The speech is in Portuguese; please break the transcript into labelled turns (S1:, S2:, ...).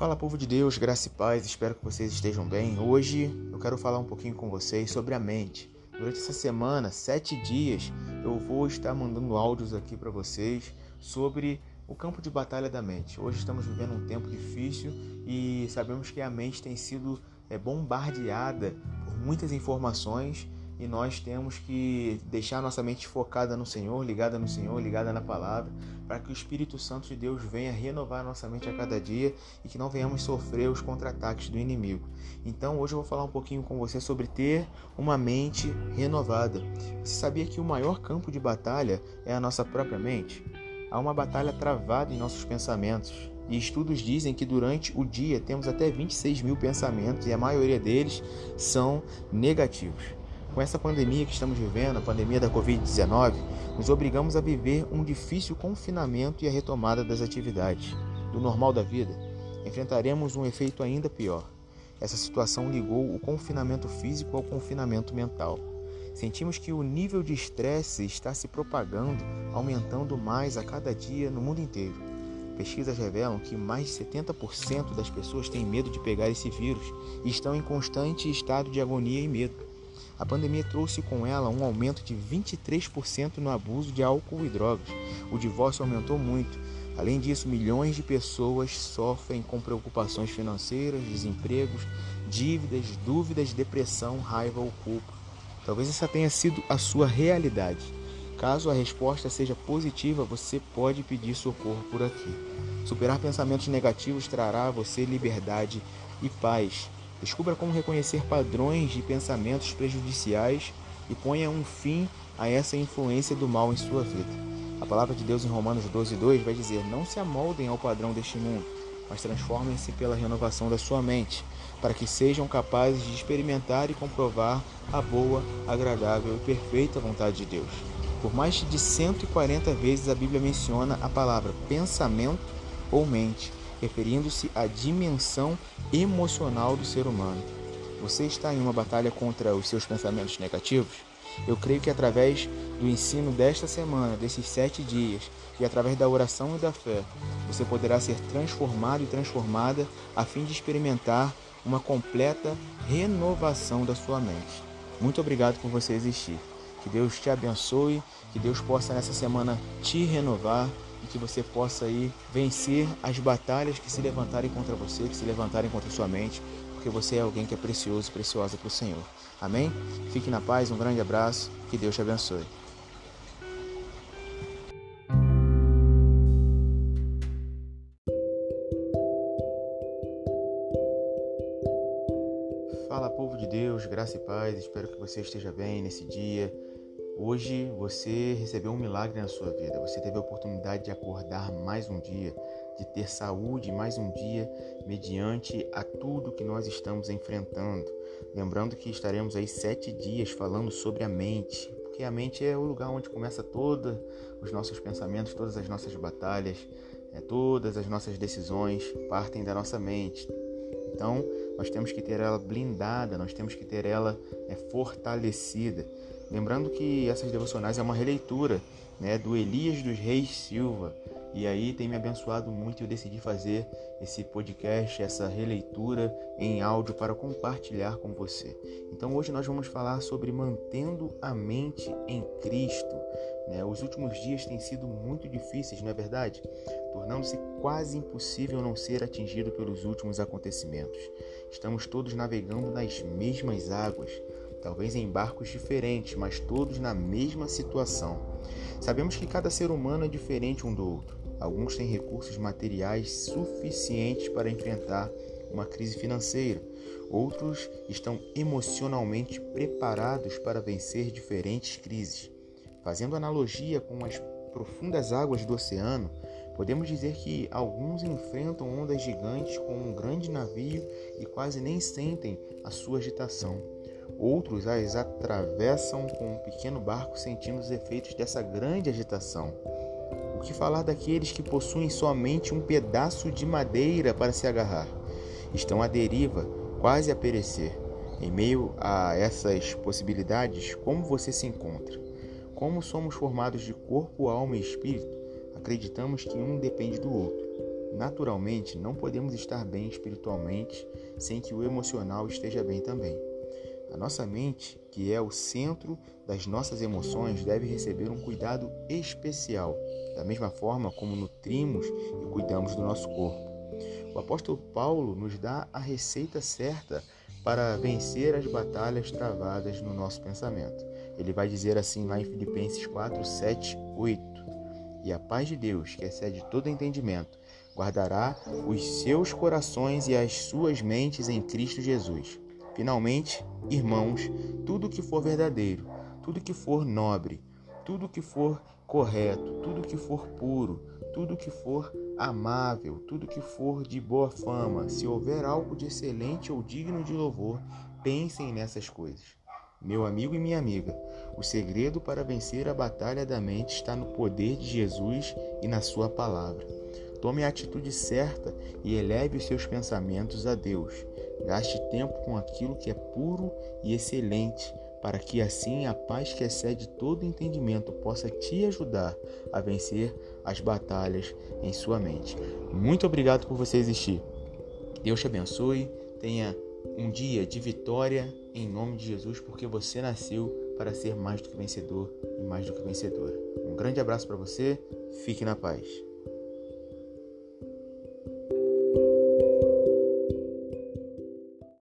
S1: Fala povo de Deus, graça e paz, espero que vocês estejam bem. Hoje eu quero falar um pouquinho com vocês sobre a mente. Durante essa semana, sete dias, eu vou estar mandando áudios aqui para vocês sobre o campo de batalha da mente. Hoje estamos vivendo um tempo difícil e sabemos que a mente tem sido é, bombardeada por muitas informações e nós temos que deixar nossa mente focada no Senhor, ligada no Senhor, ligada na palavra, para que o Espírito Santo de Deus venha renovar nossa mente a cada dia e que não venhamos sofrer os contra-ataques do inimigo. Então, hoje eu vou falar um pouquinho com você sobre ter uma mente renovada. Você sabia que o maior campo de batalha é a nossa própria mente? Há uma batalha travada em nossos pensamentos. E estudos dizem que durante o dia temos até 26 mil pensamentos e a maioria deles são negativos. Com essa pandemia que estamos vivendo, a pandemia da Covid-19, nos obrigamos a viver um difícil confinamento e a retomada das atividades. Do normal da vida, enfrentaremos um efeito ainda pior. Essa situação ligou o confinamento físico ao confinamento mental. Sentimos que o nível de estresse está se propagando, aumentando mais a cada dia no mundo inteiro. Pesquisas revelam que mais de 70% das pessoas têm medo de pegar esse vírus e estão em constante estado de agonia e medo. A pandemia trouxe com ela um aumento de 23% no abuso de álcool e drogas. O divórcio aumentou muito. Além disso, milhões de pessoas sofrem com preocupações financeiras, desempregos, dívidas, dúvidas, depressão, raiva ou culpa. Talvez essa tenha sido a sua realidade. Caso a resposta seja positiva, você pode pedir socorro por aqui. Superar pensamentos negativos trará a você liberdade e paz. Descubra como reconhecer padrões de pensamentos prejudiciais e ponha um fim a essa influência do mal em sua vida. A palavra de Deus em Romanos 12, 2 vai dizer: Não se amoldem ao padrão deste mundo, mas transformem-se pela renovação da sua mente, para que sejam capazes de experimentar e comprovar a boa, agradável e perfeita vontade de Deus. Por mais de 140 vezes a Bíblia menciona a palavra pensamento ou mente referindo-se à dimensão emocional do ser humano. Você está em uma batalha contra os seus pensamentos negativos? Eu creio que através do ensino desta semana, desses sete dias, e através da oração e da fé, você poderá ser transformado e transformada a fim de experimentar uma completa renovação da sua mente. Muito obrigado por você existir. Que Deus te abençoe, que Deus possa nessa semana te renovar e que você possa aí vencer as batalhas que se levantarem contra você, que se levantarem contra sua mente, porque você é alguém que é precioso e preciosa para o Senhor. Amém? Fique na paz, um grande abraço, que Deus te abençoe. Fala povo de Deus, graça e paz, espero que você esteja bem nesse dia. Hoje você recebeu um milagre na sua vida. Você teve a oportunidade de acordar mais um dia, de ter saúde mais um dia, mediante a tudo que nós estamos enfrentando. Lembrando que estaremos aí sete dias falando sobre a mente, porque a mente é o lugar onde começa todos os nossos pensamentos, todas as nossas batalhas, é, todas as nossas decisões partem da nossa mente. Então, nós temos que ter ela blindada, nós temos que ter ela é, fortalecida. Lembrando que essas devocionais é uma releitura né, do Elias dos Reis Silva. E aí tem me abençoado muito e eu decidi fazer esse podcast, essa releitura em áudio para compartilhar com você. Então hoje nós vamos falar sobre mantendo a mente em Cristo. Né? Os últimos dias têm sido muito difíceis, não é verdade? Tornando-se quase impossível não ser atingido pelos últimos acontecimentos. Estamos todos navegando nas mesmas águas talvez em barcos diferentes, mas todos na mesma situação. Sabemos que cada ser humano é diferente um do outro. Alguns têm recursos materiais suficientes para enfrentar uma crise financeira. Outros estão emocionalmente preparados para vencer diferentes crises. Fazendo analogia com as profundas águas do oceano, podemos dizer que alguns enfrentam ondas gigantes com um grande navio e quase nem sentem a sua agitação. Outros as atravessam com um pequeno barco sentindo os efeitos dessa grande agitação. O que falar daqueles que possuem somente um pedaço de madeira para se agarrar? Estão à deriva, quase a perecer. Em meio a essas possibilidades, como você se encontra? Como somos formados de corpo, alma e espírito, acreditamos que um depende do outro. Naturalmente, não podemos estar bem espiritualmente sem que o emocional esteja bem também. A nossa mente, que é o centro das nossas emoções, deve receber um cuidado especial, da mesma forma como nutrimos e cuidamos do nosso corpo. O apóstolo Paulo nos dá a receita certa para vencer as batalhas travadas no nosso pensamento. Ele vai dizer assim lá em Filipenses 4, 7, 8: E a paz de Deus, que excede todo entendimento, guardará os seus corações e as suas mentes em Cristo Jesus. Finalmente, irmãos, tudo que for verdadeiro, tudo que for nobre, tudo que for correto, tudo que for puro, tudo que for amável, tudo que for de boa fama, se houver algo de excelente ou digno de louvor, pensem nessas coisas. Meu amigo e minha amiga, o segredo para vencer a batalha da mente está no poder de Jesus e na Sua palavra. Tome a atitude certa e eleve os seus pensamentos a Deus. Gaste tempo com aquilo que é puro e excelente, para que assim a paz que excede todo entendimento possa te ajudar a vencer as batalhas em sua mente. Muito obrigado por você existir. Deus te abençoe. Tenha um dia de vitória em nome de Jesus, porque você nasceu para ser mais do que vencedor e mais do que vencedora. Um grande abraço para você. Fique na paz.